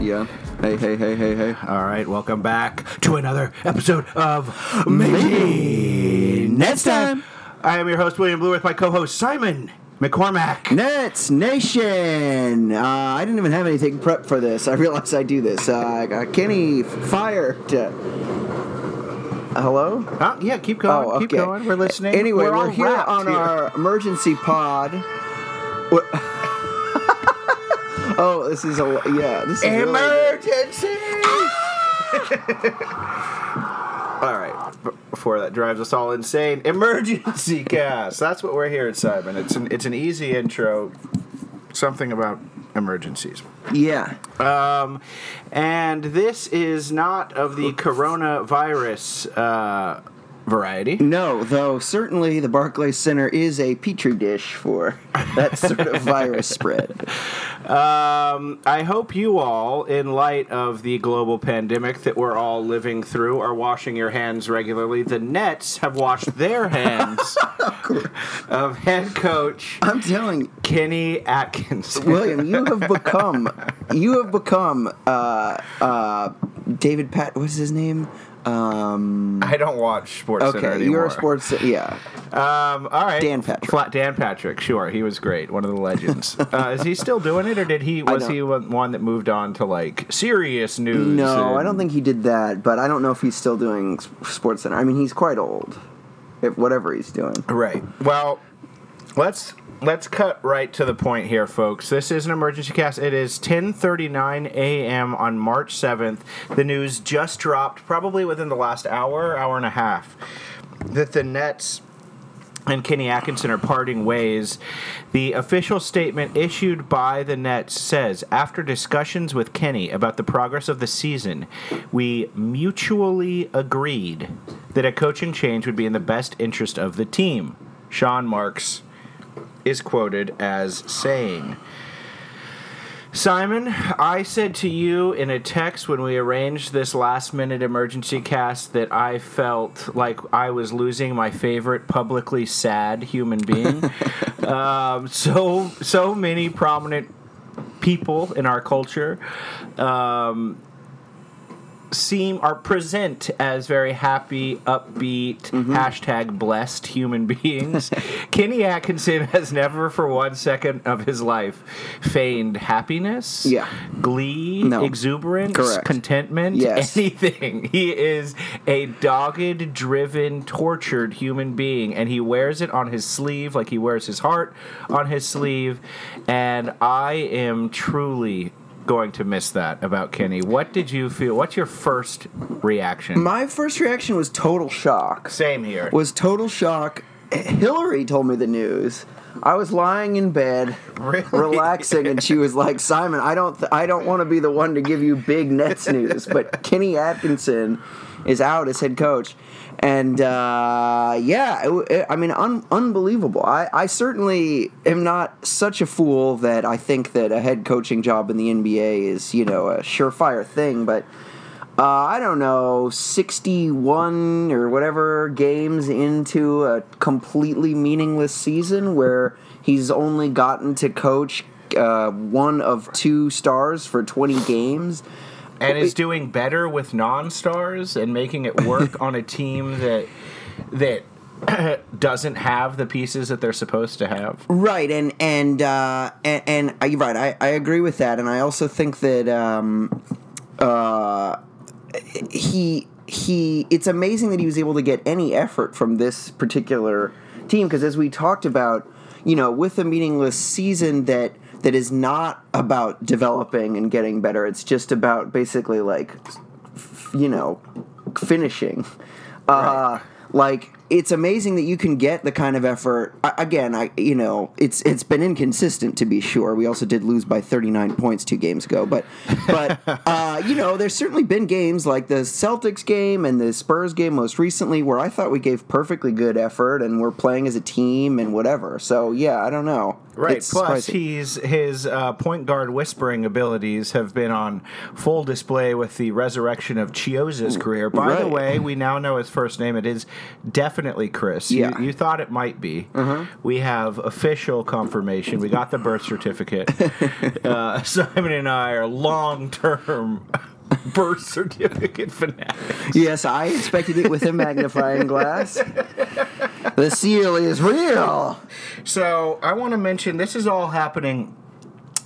Yeah. Hey, hey, hey, hey, hey. All right, welcome back to another episode of Maybe Next Time. I am your host, William Blue, with my co host, Simon McCormack. Nets Nation. Uh, I didn't even have anything prepped for this. I realized I do this. Uh, uh, Kenny fired. Uh, hello. Oh, yeah, keep going. Oh, Keep going. We're listening. Anyway, we're, all here on here. our emergency pod. Oh, this is a yeah. This is really good. Emergency! all right, before that drives us all insane, emergency cast. That's what we're here at Simon. It's an it's an easy intro, something about emergencies. yeah. Um, and this is not of the coronavirus uh, variety. No, though certainly the Barclays Center is a petri dish for that sort of virus spread. Um, I hope you all, in light of the global pandemic that we're all living through, are washing your hands regularly. The Nets have washed their hands of head coach I'm telling you, Kenny Atkins. William, you have become you have become uh, uh, David Pat. What's his name? Um, I don't watch Sports Center okay, anymore. you're a sports. Yeah, Um, all right, Dan Patrick. Flat Dan Patrick, sure, he was great, one of the legends. uh, is he still doing it, or did he? Was he one one that moved on to like serious news? no, I don't think he did that. But I don't know if he's still doing Sports Center. I mean, he's quite old. If whatever he's doing. Right. Well, let's let's cut right to the point here, folks. This is an emergency cast. It is 10:39 a.m. on March 7th. The news just dropped, probably within the last hour, hour and a half, that the Nets and Kenny Atkinson are parting ways. The official statement issued by the Nets says After discussions with Kenny about the progress of the season, we mutually agreed that a coaching change would be in the best interest of the team. Sean Marks is quoted as saying, Simon, I said to you in a text when we arranged this last minute emergency cast that I felt like I was losing my favorite publicly sad human being. um, so so many prominent people in our culture um, seem are present as very happy, upbeat, mm-hmm. hashtag blessed human beings. Kenny Atkinson has never for one second of his life feigned happiness, Yeah. glee, No. exuberance, Correct. contentment, Yes. anything. He is a dogged, driven, tortured human being, and he wears it on his sleeve like he wears his heart on his sleeve. And I am truly going to miss that about Kenny. What did you feel? What's your first reaction? My first reaction was total shock. Same here. was total shock. Hillary told me the news. I was lying in bed, Really? relaxing, and she was like, "Simon, I don't, th- I don't want to be the one to give you big Nets news, but Kenny Atkinson is out as head coach." And uh, yeah, it, it- I mean, un- unbelievable. I, I certainly am not such a fool that I think that a head coaching job in the NBA is, you know, a surefire thing, but uh, I don't know, 61 or whatever games into a completely meaningless season where he's only gotten to coach uh, one of two stars for 20 games. And is doing better with non-stars and making it work on a team that that doesn't have the pieces that they're supposed to have. Right, and and uh, and, and uh, you're right. I, I agree with that, and I also think that um, uh, he he. It's amazing that he was able to get any effort from this particular team because, as we talked about, you know, with a meaningless season that that is not about developing and getting better. It's just about basically like, f- you know, finishing. Uh, like it's amazing that you can get the kind of effort. Again, I you know it's it's been inconsistent to be sure. We also did lose by 39 points two games ago, but but uh, you know, there's certainly been games like the Celtics game and the Spurs game most recently where I thought we gave perfectly good effort and we're playing as a team and whatever. So yeah, I don't know. Right. It's Plus, surprising. he's his uh, point guard whispering abilities have been on full display with the resurrection of Chiozza's career. By the way, we now know his first name. It is definitely Chris. Yeah. Uh-huh. You, you thought it might be. We have official confirmation. We got the birth certificate. uh, Simon and I are long term birth certificate fanatics. Yes, I expected it with a magnifying glass. The seal is real. So I want to mention this is all happening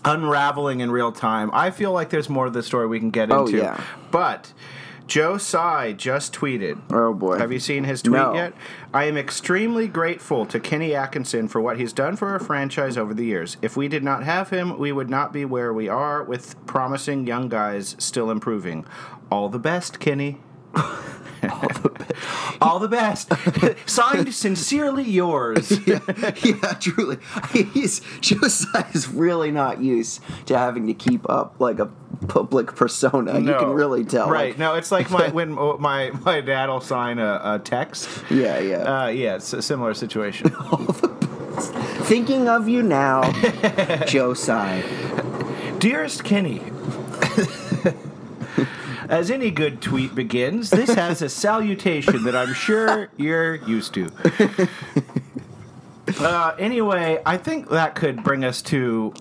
unraveling in real time. I feel like there's more of the story we can get into. Oh, into. yeah. But Joe Tsai just tweeted. Oh boy. Have you seen his tweet No. yet? I am extremely grateful to Kenny Atkinson for what he's done for our franchise over the years. If we did not have him, we would not be where we are with promising young guys still improving. All the best, Kenny. All the best. Signed sincerely yours. yeah, truly. He's Joe Tsai is really not used to having to keep up like a public persona. You can really tell. Right. Like, no, it's like my when uh, my my dad will sign a, a text. yeah, yeah. Uh, yeah, it's a similar situation. Thinking of you now, Joe Tsai. Dearest Kenny. As any good tweet begins, this has a salutation that I'm sure you're used to. Uh, anyway, I think that could bring us to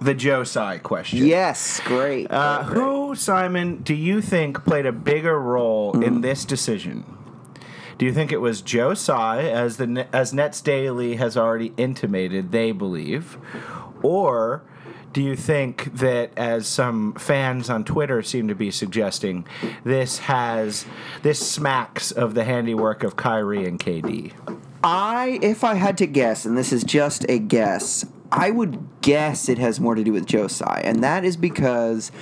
the Joe Josai question. Yes, great. Uh, great, great. who, Simon, do you think played a bigger role Hmm. in this decision? Do you think it was Joe Tsai, as the as Nets Daily has already intimated they believe, or do you think that, as some fans on Twitter seem to be suggesting, this has this smacks of the handiwork of Kyrie and KD? I, if I had to guess, and this is just a guess, I would guess it has more to do with Joe Tsai, and that is because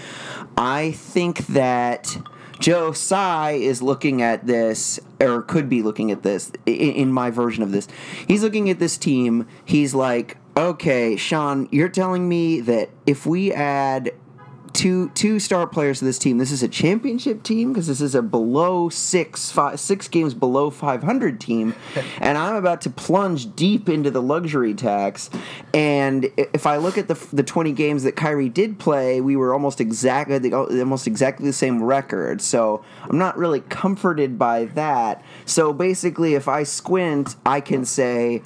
I think that Joe Josai is looking at this, or could be looking at this, in, in my version of this. He's looking at this team. He's like, okay, Sean, you're telling me that if we add two two star players to this team. This is a championship team because this is a below six five six games below five hundred team, and I'm about to plunge deep into the luxury tax. And if I look at the the twenty games that Kyrie did play, we were almost exactly the, almost exactly the same record. So I'm not really comforted by that. So basically, if I squint, I can say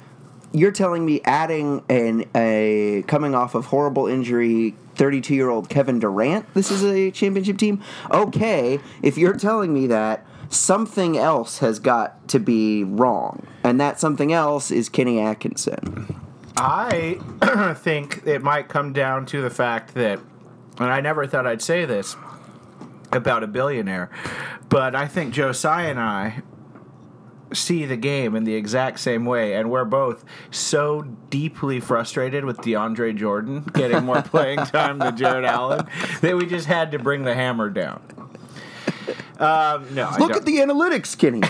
you're telling me adding an a coming off of horrible injury 32 year old Kevin Durant this is a championship team? Okay if you're telling me that something else has got to be wrong and that something else is Kenny Atkinson. I think it might come down to the fact that, and I never thought I'd say this about a billionaire, but I think Joe Tsai and I see the game in the exact same way, and we're both so deeply frustrated with DeAndre Jordan getting more playing time than Jarrett Allen that we just had to bring the hammer down. Um, no, look at the analytics Kenny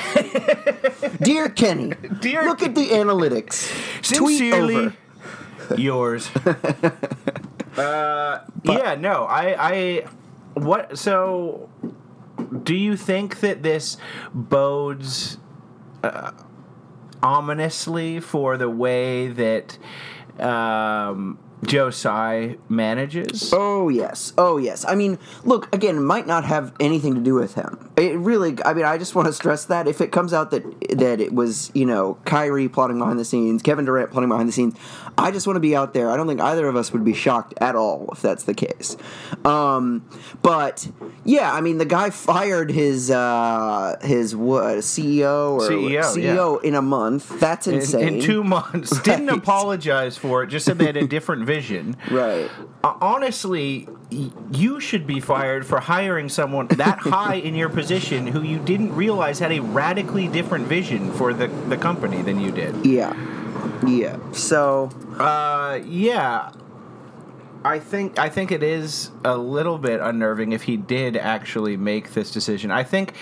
dear Kenny Dear look at the analytics tweet Sincerely over yours. uh, yeah, no, I, I, what? So, do you think that this bodes uh, ominously for the way that um, Joe Tsai manages? Oh yes, oh yes. I mean, look again. It might not have anything to do with him. It really. I mean, I just want to stress that if it comes out that that it was you know Kyrie plotting behind the scenes, Kevin Durant plotting behind the scenes, I just want to be out there. I don't think either of us would be shocked at all if that's the case. Um, but yeah, I mean, the guy fired his uh, his what CEO or CEO, CEO in a month. That's in, insane. in two months, didn't apologize for it. Just said they had a different vision. right. Uh, honestly, y- you should be fired for hiring someone that high in your position who you didn't realize had a radically different vision for the, the company than you did. Yeah. Yeah. So Uh, yeah. I think I think it is a little bit unnerving if he did actually make this decision. I think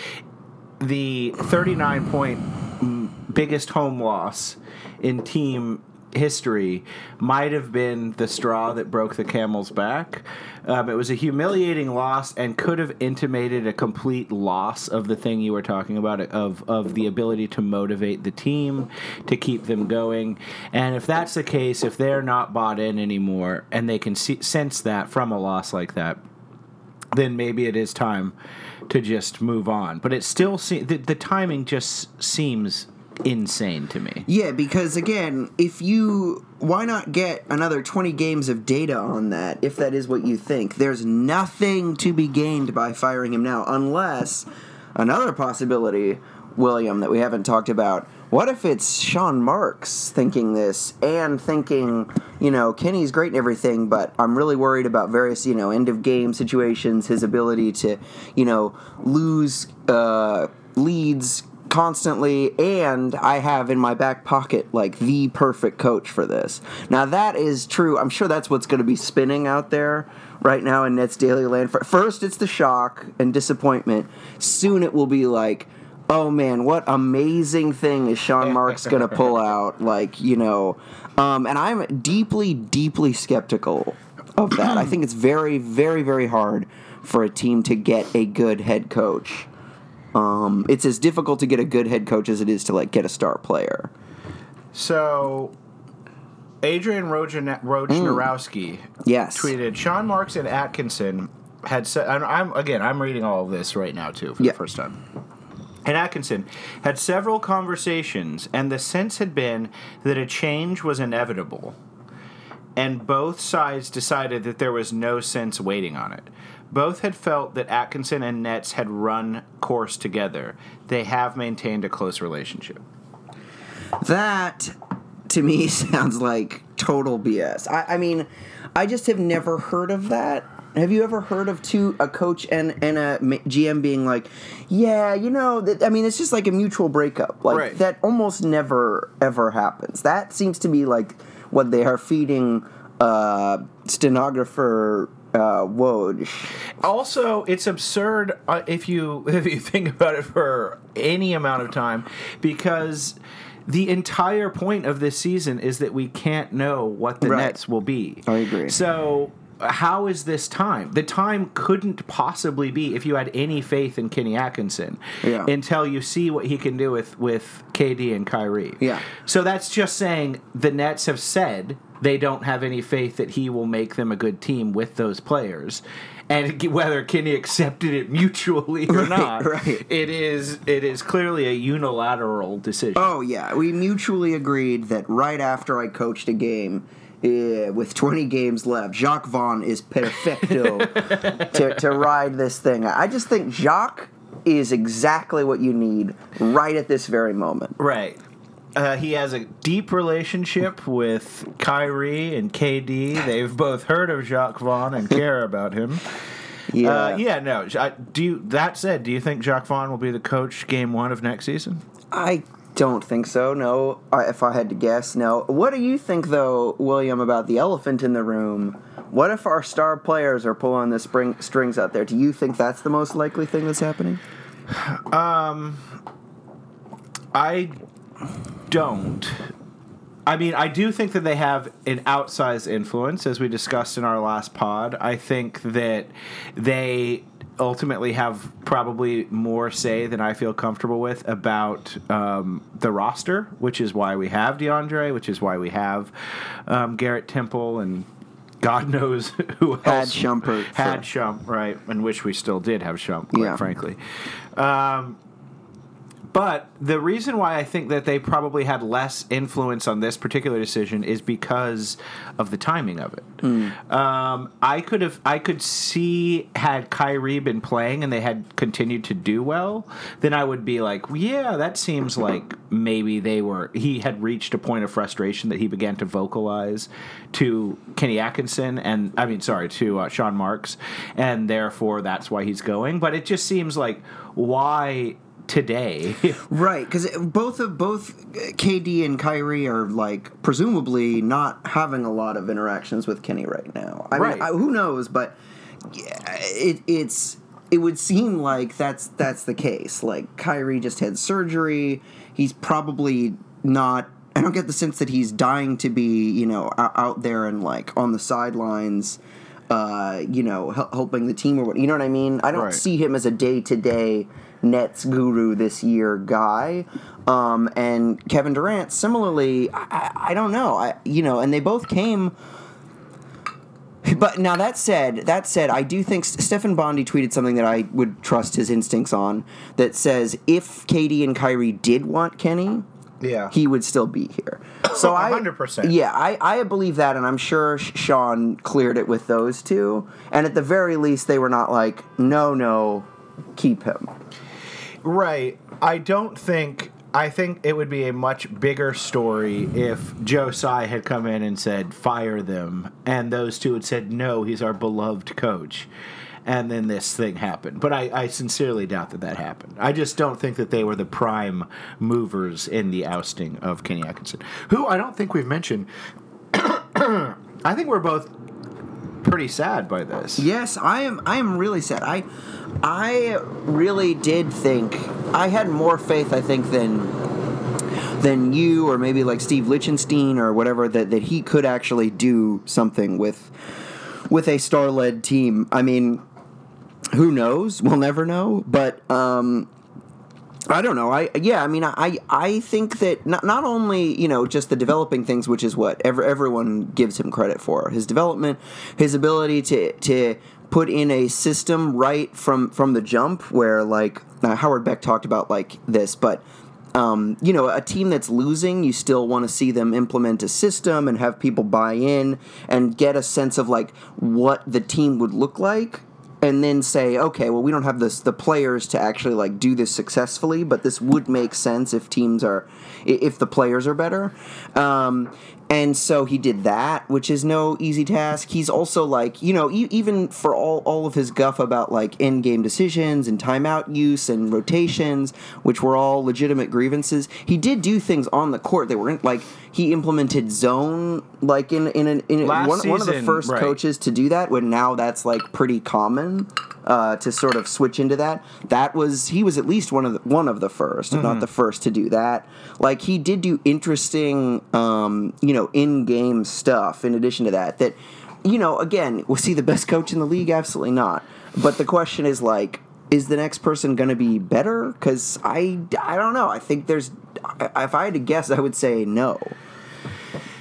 the 39 point biggest home loss in team history might have been the straw that broke the camel's back. Um, it was a humiliating loss and could have intimated a complete loss of the thing you were talking about of of the ability to motivate the team to keep them going. And if that's the case, if they're not bought in anymore and they can see, sense that from a loss like that, then maybe it is time to just move on. But it still se- the, the timing just seems insane to me. Yeah, because again, if you why not get another 20 games of data on that if that is what you think? There's nothing to be gained by firing him now unless another possibility, William, that we haven't talked about. What if it's Sean Marks thinking this and thinking, you know, Kenny's great and everything, but I'm really worried about various, you know, end of game situations, his ability to, you know, lose uh, leads constantly and I have in my back pocket like the perfect coach for this. Now that is true. I'm sure that's what's going to be spinning out there right now in Nets Daily Land. First it's the shock and disappointment. Soon it will be like oh man, what amazing thing is Sean Marks going to pull out like, you know, um, and I'm deeply deeply skeptical of that. I think it's very very very hard for a team to get a good head coach um, it's as difficult to get a good head coach as it is to like get a star player. So, Adrian Wojnarowski mm. yes. tweeted Sean Marks and Atkinson had said. I'm, I'm, again. I'm reading all of this right now too for yeah. the first time. And Atkinson had several conversations, and the sense had been that a change was inevitable. And both sides decided that there was no sense waiting on it. Both had felt that Atkinson and Nets had run course together. They have maintained a close relationship. That, to me, sounds like total BS. I, I mean, I just have never heard of that. Have you ever heard of two a coach and and a GM being like, yeah, you know, that, I mean, it's just like a mutual breakup. Like right. that almost never ever happens. That seems to be like what they are feeding uh, stenographer uh, Woj. Also, it's absurd uh, if you if you think about it for any amount of time, because the entire point of this season is that we can't know what the right. Nets will be. I agree. So how is this time? The time couldn't possibly be if you had any faith in Kenny Atkinson yeah. until you see what he can do with with KD and Kyrie. Yeah. So that's just saying the Nets have said they don't have any faith that he will make them a good team with those players. And whether Kenny accepted it mutually or right, not, right. it is it is clearly a unilateral decision. Oh yeah, we mutually agreed that right after I coached a game, uh, with 20 games left, Jacques Vaughn is perfecto to, to ride this thing. I just think Jacques is exactly what you need right at this very moment. Right. Uh, he has a deep relationship with Kyrie and KD. They've both heard of Jacques Vaughn and care about him. Yeah, uh, yeah. No, I, do you, that said, do you think Jacques Vaughn will be the coach game one of next season? I don't think so. No, if I had to guess, no. What do you think, though, William, about the elephant in the room? What if our star players are pulling the spring strings out there? Do you think that's the most likely thing that's happening? Um, I don't. I mean, I do think that they have an outsized influence, as we discussed in our last pod. I think that they ultimately have probably more say than I feel comfortable with about um, the roster, which is why we have DeAndre, which is why we have um, Garrett Temple and God knows who else had Shumpert. Had Shump, right, and wish we still did have Shump, quite yeah. frankly. Um, but the reason why I think that they probably had less influence on this particular decision is because of the timing of it. Mm. Um, I could have, I could see had Kyrie been playing and they had continued to do well, then I would be like, yeah, that seems like maybe they were. He had reached a point of frustration that he began to vocalize to Kenny Atkinson and I mean, sorry, to uh, Sean Marks, and therefore that's why he's going. But it just seems like why today. right, because both of both KD and Kyrie are like presumably not having a lot of interactions with Kenny right now. I right. mean, I, who knows? But it, it's it would seem like that's that's the case. Like Kyrie just had surgery. He's probably not I don't get the sense that he's dying to be, you know, out, out there and like on the sidelines, uh, you know, hel- helping the team or what. You know what I mean? I don't Right. see him as a day to day Nets guru this year guy. Um, and Kevin Durant, similarly, I, I, I don't know. I you know, and they both came. But now that said, that said, I do think Stephen Bondy tweeted something that I would trust his instincts on. That says if KD and Kyrie did want Kenny, Yeah. he would still be here. So oh, I 100%. Yeah, I, I believe that, and I'm sure Sean cleared it with those two. And at the very least, they were not like, no, no, keep him. Right. I don't think. I think it would be a much bigger story if Joe Tsai had come in and said, fire them, and those two had said, no, he's our beloved coach. And then this thing happened. But I, I sincerely doubt that that happened. I just don't think that they were the prime movers in the ousting of Kenny Atkinson, who I don't think we've mentioned. I think we're both pretty sad by this. Yes, I am. I am really sad. I, I really did think I had more faith. I think than than you or maybe like Steve Lichtenstein or whatever that that he could actually do something with with a star led team. I mean, who knows? We'll never know. But um, I don't know. I yeah. I mean, I I think that not not only you know just the developing things, which is what ever everyone gives him credit for his development, his ability to to put in a system right from from the jump, where like uh, Howard Beck talked about like this, but. Um, you know, a team that's losing, you still want to see them implement a system and have people buy in and get a sense of like what the team would look like and then say, okay, well, we don't have this the players to actually like do this successfully, but this would make sense if teams are if the players are better. Um, and so he did that, which is no easy task. He's also like, you know, e- even for all all of his guff about like in game decisions and timeout use and rotations, which were all legitimate grievances, he did do things on the court. They weren't like he implemented zone like in in an in one, one of the first right. coaches to do that when now that's like pretty common uh, to sort of switch into that that was he was at least one of the, one of the 1st if not the first to do that like he did do interesting um, you know in-game stuff in addition to that that you know again was he the best coach in the league? Absolutely not. But the question is like is the next person going to be better? Because I, I don't know. I think there's if i had to guess i would say no.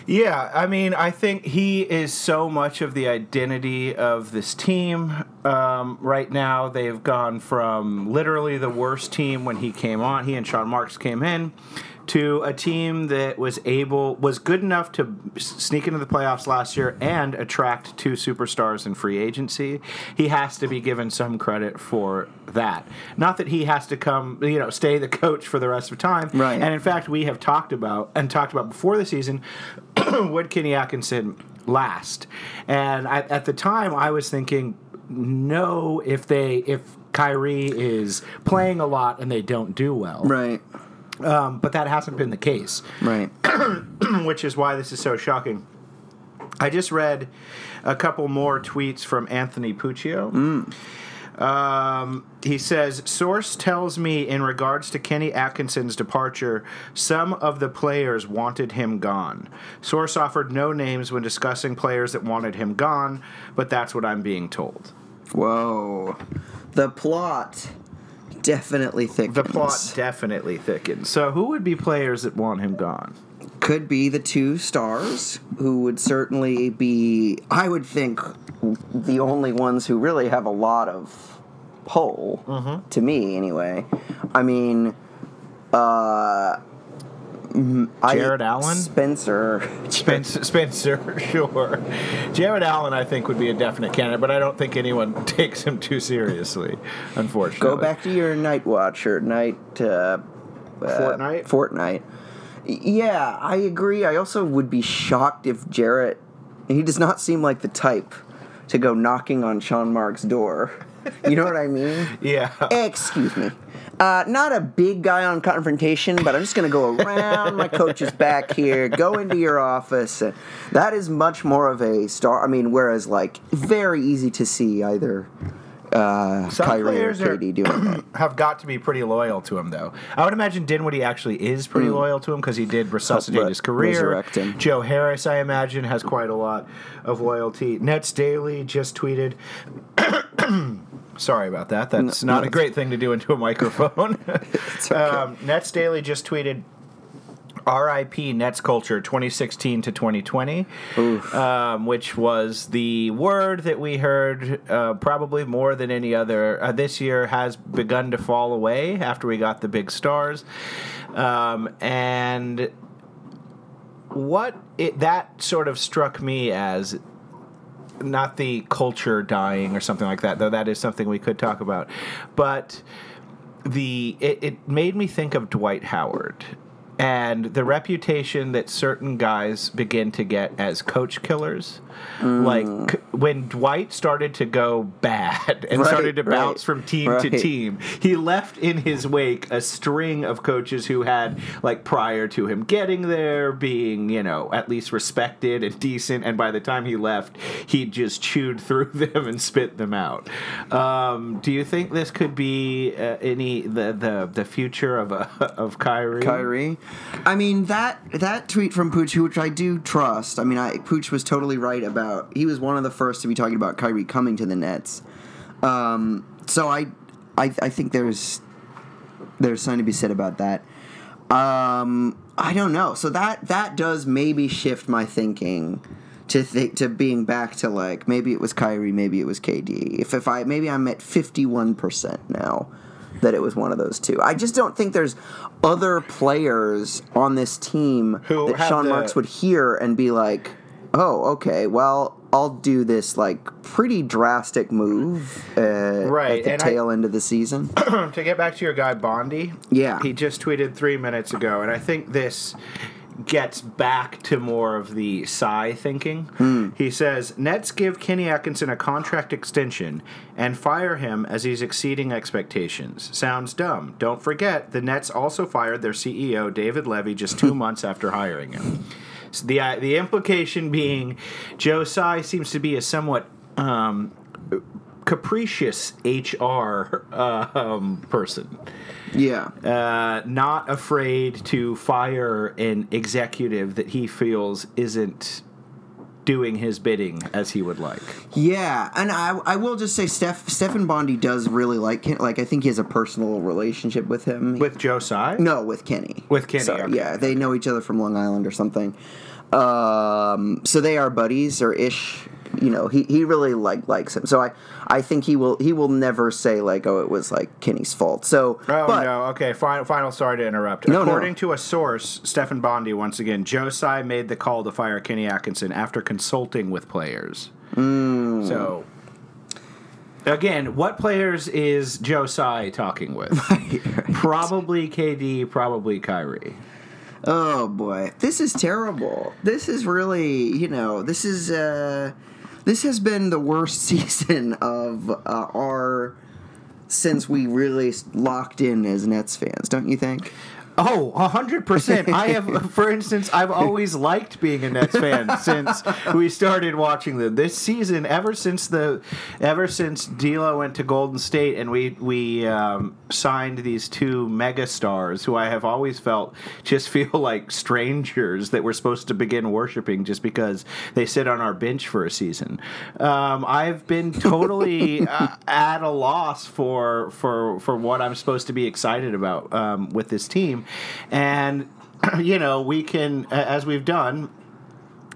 Yeah, I mean, I think he is so much of the identity of this team. Um, right now, they've gone from literally the worst team when he came on, he and Sean Marks came in, to a team that was able, was good enough to sneak into the playoffs last year and attract two superstars in free agency. He has to be given some credit for that. Not that he has to come, you know, stay the coach for the rest of time. Right. And in fact, we have talked about and talked about before the season would Kenny Atkinson last? And I, at the time, I was thinking, no, if they if Kyrie is playing a lot and they don't do well, right um, but that hasn't been the case, right which is why this is so shocking. I just read a couple more tweets from Anthony Puccio. Um, he says, Source tells me in regards to Kenny Atkinson's departure, some of the players wanted him gone. Source offered no names when discussing players that wanted him gone, but that's what I'm being told. Whoa. The plot definitely thickens. The plot definitely thickens. So, who would be players that want him gone? could be the two stars, who would certainly be, I would think, the only ones who really have a lot of pull, Mm-hmm. to me anyway. I mean, uh, mm, I- Jarrett Allen? Spencer. Spencer, Spencer, sure. Jarrett Allen, I think, would be a definite candidate, but I don't think anyone takes him too seriously, unfortunately. Go back to your night watch or night. Uh, uh, Fortnite? Fortnite. Yeah, I agree. I also would be shocked if Jarrett. He does not seem like the type to go knocking on Sean Mark's door. You know what I mean? Yeah. Excuse me. Uh, not a big guy on confrontation, but I'm just going to go around my coach's back here, go into your office. That is much more of a star. I mean, whereas, like, very easy to see either uh, Some Kyrie or KD doing that. have got to be pretty loyal to him, though. I would imagine Dinwiddie actually is pretty loyal to him because he did resuscitate re- his career. resurrect him. Joe Harris, I imagine, has quite a lot of loyalty. Nets Daily just tweeted. Sorry about that. That's No, not no, a great thing to do into a microphone. Okay. um, Nets Daily just tweeted. RIP Nets culture 2016 to 2020, um, which was the word that we heard uh, probably more than any other. Uh, this year has begun to fall away after we got the big stars. Um, and what it, that sort of struck me as not the culture dying or something like that, though that is something we could talk about, but the it, it made me think of Dwight Howard and the reputation that certain guys begin to get as coach killers. Like when Dwight started to go bad and Right, started to right, bounce from team to team, he left in his wake a string of coaches who had, like, prior to him getting there, being, you know, at least respected and decent. And by the time he left, he just chewed through them and spit them out. Um, do you think this could be uh, any the, the the future of a, of Kyrie? Kyrie. I mean that that tweet from Pooch, which I do trust. I mean, I, Pooch was totally right about. He was one of the first to be talking about Kyrie coming to the Nets. Um, so I, I, I think there's there's something to be said about that. Um, I don't know. So that that does maybe shift my thinking to think to being back to like maybe it was Kyrie, maybe it was KD. If if I maybe I'm at fifty one percent now that it was one of those two. I just don't think there's other players on this team Who that Sean the- Marks would hear and be like, "Oh, okay, well." I'll do this like pretty drastic move uh, Right, at the and I- tail end of the season. to get back to your guy Bondy, Yeah. he just tweeted three minutes ago, and I think this gets back to more of the Tsai thinking. Hmm. He says Nets give Kenny Atkinson a contract extension and fire him as he's exceeding expectations. Sounds dumb. Don't forget, the Nets also fired their CEO David Levy just two months after hiring him. So the uh, the implication being, Joe Tsai seems to be a somewhat um, capricious HR uh, um, person, Yeah. uh, not afraid to fire an executive that he feels isn't doing his bidding as he would like. Yeah, and I I will just say Steph Stephen Bondy does really like Ken, like I think he has a personal relationship with him. With Joe Tsai? no, with Kenny. With Kenny, Sorry, okay. Yeah, they know each other from Long Island or something. Um, so they are buddies or ish. You know, he, he really like likes him. So I I think he will he will never say like oh it was like Kenny's fault. So Oh but, no! Okay, final. Final. Sorry to interrupt. No, no. According to a source, Stephen Bondy once again, Joe Tsai made the call to fire Kenny Atkinson after consulting with players. Hmm. So, again, what players is Joe Tsai talking with? Probably KD. Probably Kyrie. Oh boy, this is terrible. This is really, you know, this is uh this has been the worst season of uh, our since we really locked in as Nets fans, don't you think? Oh, hundred percent. I have, for instance, I've always liked being a Nets fan since we started watching them. This season, ever since the, ever since D'Lo went to Golden State and we we um, signed these two mega stars who I have always felt just feel like strangers that we're supposed to begin worshiping just because they sit on our bench for a season. Um, I've been totally uh, at a loss for for for what I'm supposed to be excited about um, with this team, and you know we can as we've done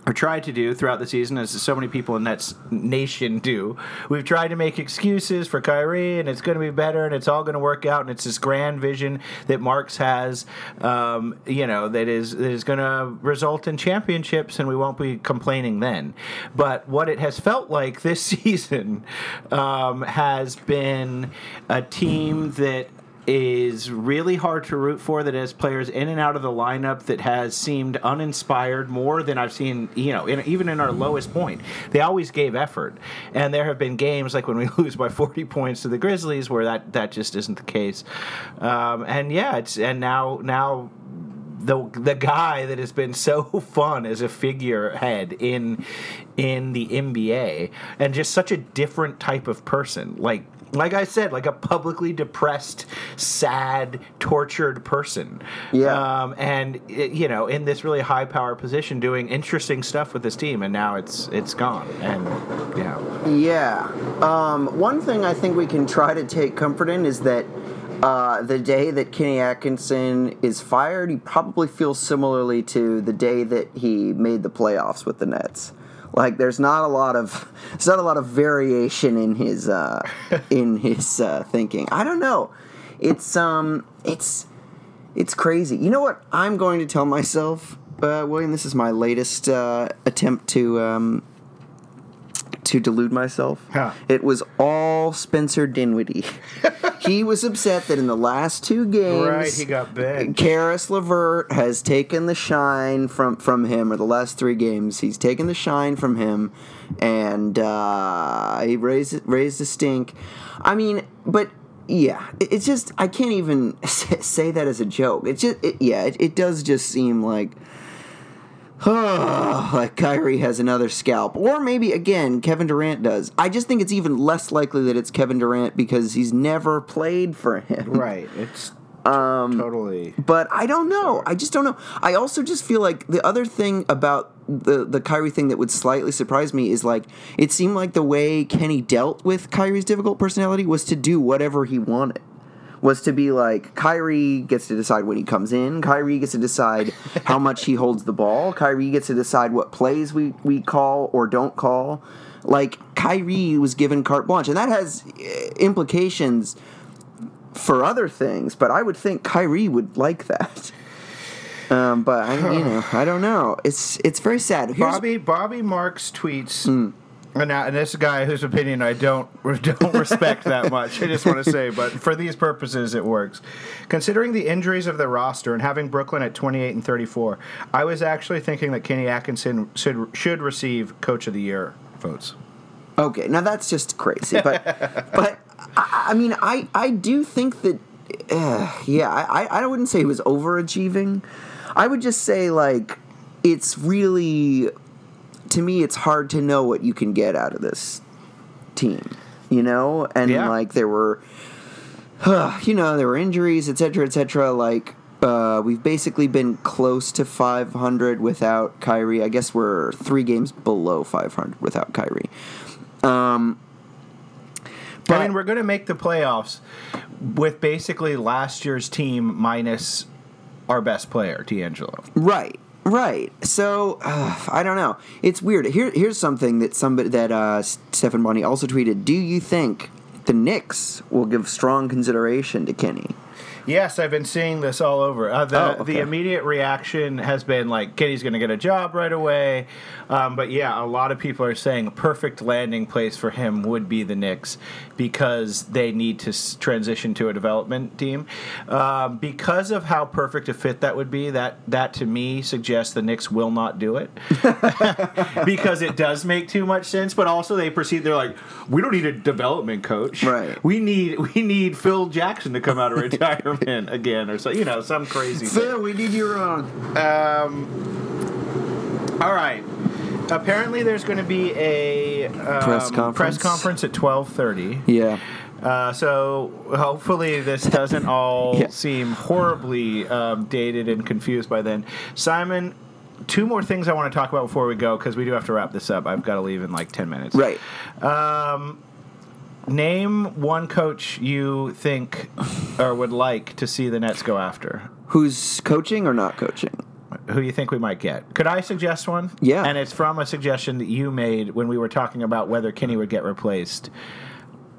or tried to do throughout the season, as so many people in that Nation do. We've tried to make excuses for Kyrie, and it's going to be better, and it's all going to work out, and it's this grand vision that Marks has, um, you know, that is that is going to result in championships, and we won't be complaining then. But what it has felt like this season um, has been a team that is really hard to root for that has players in and out of the lineup that has seemed uninspired more than I've seen, you know, in, even in our lowest point. They always gave effort. And there have been games like when we lose by 40 points to the Grizzlies where that, that just isn't the case. Um, and yeah, it's and now now the the guy that has been so fun as a figurehead in in the NBA and just such a different type of person. Like like I said, like a publicly depressed, sad, tortured person. Yeah. Um, and it- you know, in this really high power position, doing interesting stuff with this team, and now it's it's gone. And yeah, Yeah. Um, one thing I think we can try to take comfort in is that uh, the day that Kenny Atkinson is fired, he probably feels similarly to the day that he made the playoffs with the Nets. Like, there's not a lot of there's not a lot of variation in his uh, in his uh, thinking. I don't know. It's um, it's it's crazy. You know what? I'm going to tell myself, uh, William. This is my latest uh, attempt to um, to delude myself. Huh. It was all Spencer Dinwiddie. he was upset that in the last two games, right. He got benched. Caris LeVert has taken the shine from from him, or the last three games, he's taken the shine from him, and uh, he raised raised the stink. I mean, but yeah, it- it's just I can't even say that as a joke. It just it, yeah, it, it does just seem like. like Kyrie has another scalp. Or maybe, again, Kevin Durant does. I just think it's even less likely that it's Kevin Durant because he's never played for him. Right. It's um, totally. But I don't know. I just don't know. I also just feel like the other thing about the the Kyrie thing that would slightly surprise me is like it seemed like the way Kenny dealt with Kyrie's difficult personality was to do whatever he wanted. Was to be like Kyrie gets to decide when he comes in. Kyrie gets to decide how much he holds the ball. Kyrie gets to decide what plays we, we call or don't call. Like Kyrie was given carte blanche, and that has eh, implications for other things, but I would think Kyrie would like that. Um, but I, you know, I don't know. It's it's very sad. Here's- Bobby Bobby Marks tweets. Hmm. And, now, and this guy whose opinion I don't don't respect that much. I just want to say, but for these purposes, it works. Considering the injuries of the roster and having Brooklyn at 28 and 34, I was actually thinking that Kenny Atkinson should should receive Coach of the Year votes. Okay, now that's just crazy, but but I, I mean, I I do think that uh, yeah, I I wouldn't say he was overachieving. I would just say like it's really to me it's hard to know what you can get out of this team, you know, and Yeah. like there were you know there were injuries, etc., etc. Like. Uh, we've basically been close to 500 without Kyrie. I guess we're three games below 500 without Kyrie. Um, I mean, we're going to make the playoffs with basically last year's team minus our best player, D'Angelo. Right, right. So uh, I don't know. It's weird. Here, here's something that somebody that uh, Stephen Bondy also tweeted. Do you think the Knicks will give strong consideration to Kenny? Yes, I've been seeing this all over. Uh, the, Oh, okay. the immediate reaction has been like, Kenny's going to get a job right away. Um, but yeah, a lot of people are saying a perfect landing place for him would be the Knicks because they need to s- transition to a development team. Um, because of how perfect a fit that would be, that, that to me suggests the Knicks will not do it because it does make too much sense. But also, they proceed, they're like, we don't need a development coach. Right. We need we need Phil Jackson to come out of retirement again, or so you know, some crazy. thing. we need you wrong. All right. Apparently, there's going to be a um, Press conference. press conference at twelve thirty. Yeah. Uh, so hopefully this doesn't all Yeah. seem horribly um, dated and confused by then. Simon, two more things I want to talk about before we go because we do have to wrap this up. I've got to leave in like ten minutes. Right. Name one coach you think or would like to see the Nets go after. Who's coaching or not coaching? Who you think we might get? Could I suggest one? Yeah. And it's from a suggestion that you made when we were talking about whether Kenny would get replaced.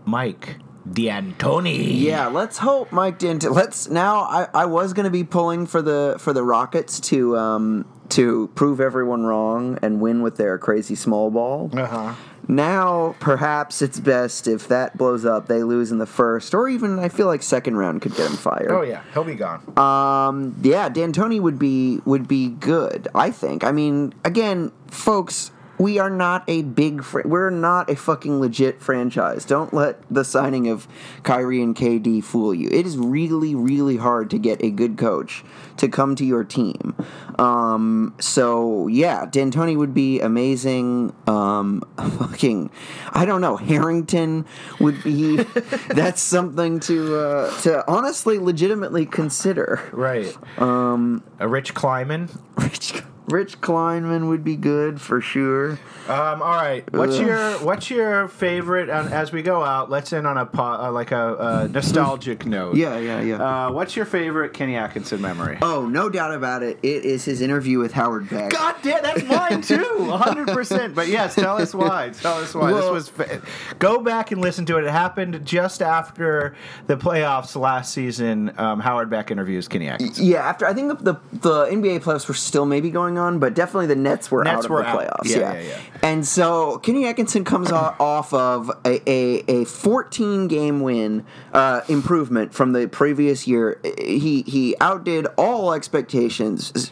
Mike D'Antoni. Yeah, let's hope Mike didn't. Let's now. I, I was going to be pulling for the for the Rockets to um to prove everyone wrong and win with their crazy small ball. Uh huh. Now, perhaps it's best if that blows up, they lose in the first, or even I feel like second round could get him fired. Oh yeah, he'll be gone. Um, yeah, D'Antoni would be would be good. I think. I mean, again, folks, we are not a big fr- we're not a fucking legit franchise. Don't let the signing of Kyrie and KD fool you. It is really really hard to get a good coach to come to your team. Um, so yeah, D'Antoni would be amazing. Um, fucking, I don't know. Harrington would be. that's something to uh, to honestly, legitimately consider. Right. Um, a Rich Kleiman. Rich Rich Kleiman would be good for sure. Um, all right. What's Ugh. your What's your favorite? Um, as we go out, let's end on a uh, like a, a nostalgic note. Yeah, yeah, yeah. Uh, what's your favorite Kenny Atkinson memory? Oh, no doubt about it. It is his interview with Howard Beck. God damn, that's mine too, hundred percent. But yes, tell us why. Tell us why. Well, this was. Fa- go back and listen to it. It happened just after the playoffs last season. Um, Howard Beck interviews Kenny Atkinson. Yeah, after I think the, the, the NBA playoffs were still maybe going on, but definitely the Nets were Nets out of were the out. playoffs. Yeah, yeah, yeah. yeah. And so Kenny Atkinson comes off of a, a, a 14 game win uh, improvement from the previous year. He he outdid all expectations.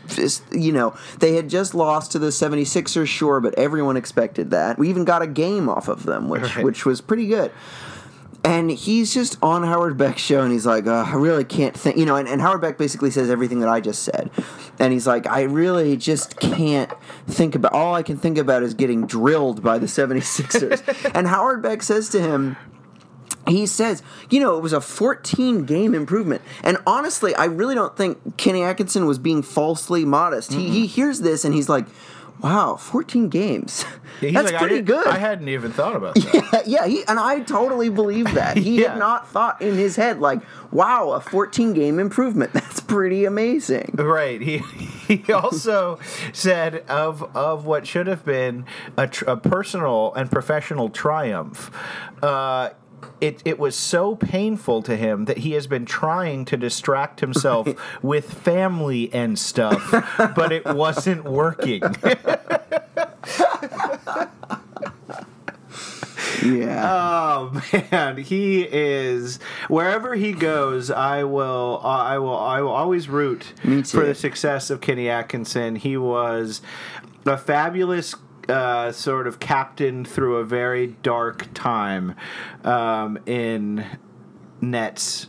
You know, they had just lost to the 76ers, sure, but everyone expected that. We even got a game off of them, which right. which was pretty good and he's just on Howard Beck's show, and he's like, uh, I really can't think, you know. And, and, Howard Beck basically says everything that I just said, and he's like, I really just can't think about. All I can think about is getting drilled by the 76ers. and Howard Beck says to him, he says, you know, it was a 14 game improvement. And honestly, I really don't think Kenny Atkinson was being falsely modest. Mm-hmm. He, he hears this and he's like, wow, 14 games. Yeah, That's like, pretty I good. I hadn't even thought about that. Yeah, yeah he, and I totally believe that. He yeah. had not thought in his head, like, wow, a 14 game improvement. That's pretty amazing. Right. He he also said of of what should have been a, tr- a personal and professional triumph. Uh, it, it was so painful to him that he has been trying to distract himself with family and stuff, but it wasn't working. Yeah. Oh man, he is wherever he goes. I will. Uh, I will. I will always root for the success of Kenny Atkinson. He was a fabulous uh, sort of captain through a very dark time um, in Nets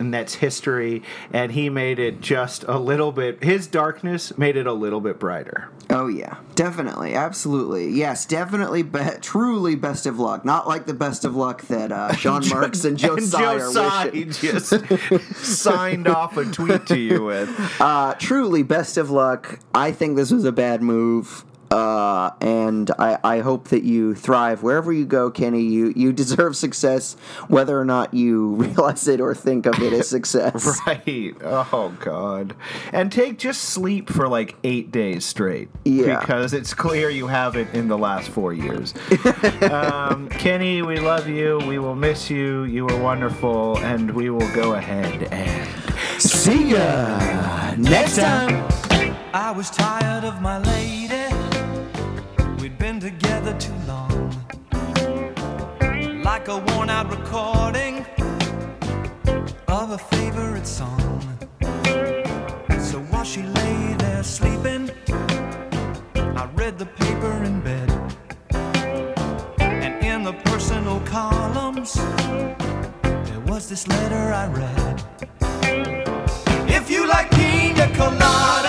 Nets history, and he made it just a little bit. His darkness made it a little bit brighter. Oh yeah, definitely, absolutely, yes, definitely, be- truly best of luck. Not like the best of luck that uh, Sean Marks and Joe and Joe just signed off a tweet to you with. Uh, truly, best of luck. I think this was a bad move. Uh, and I, I hope that you thrive wherever you go, Kenny. You you deserve success, whether or not you realize it or think of it as success. right. Oh God. And take just sleep for like eight days straight. Yeah. Because it's clear you haven't in the last four years. um, Kenny, we love you. We will miss you. You were wonderful, and we will go ahead and see ya next time. I was tired of my lady like a worn out recording of a favorite song. So while she lay there sleeping, I read the paper in bed. And in the personal columns, there was this letter I read. If you like pina colada.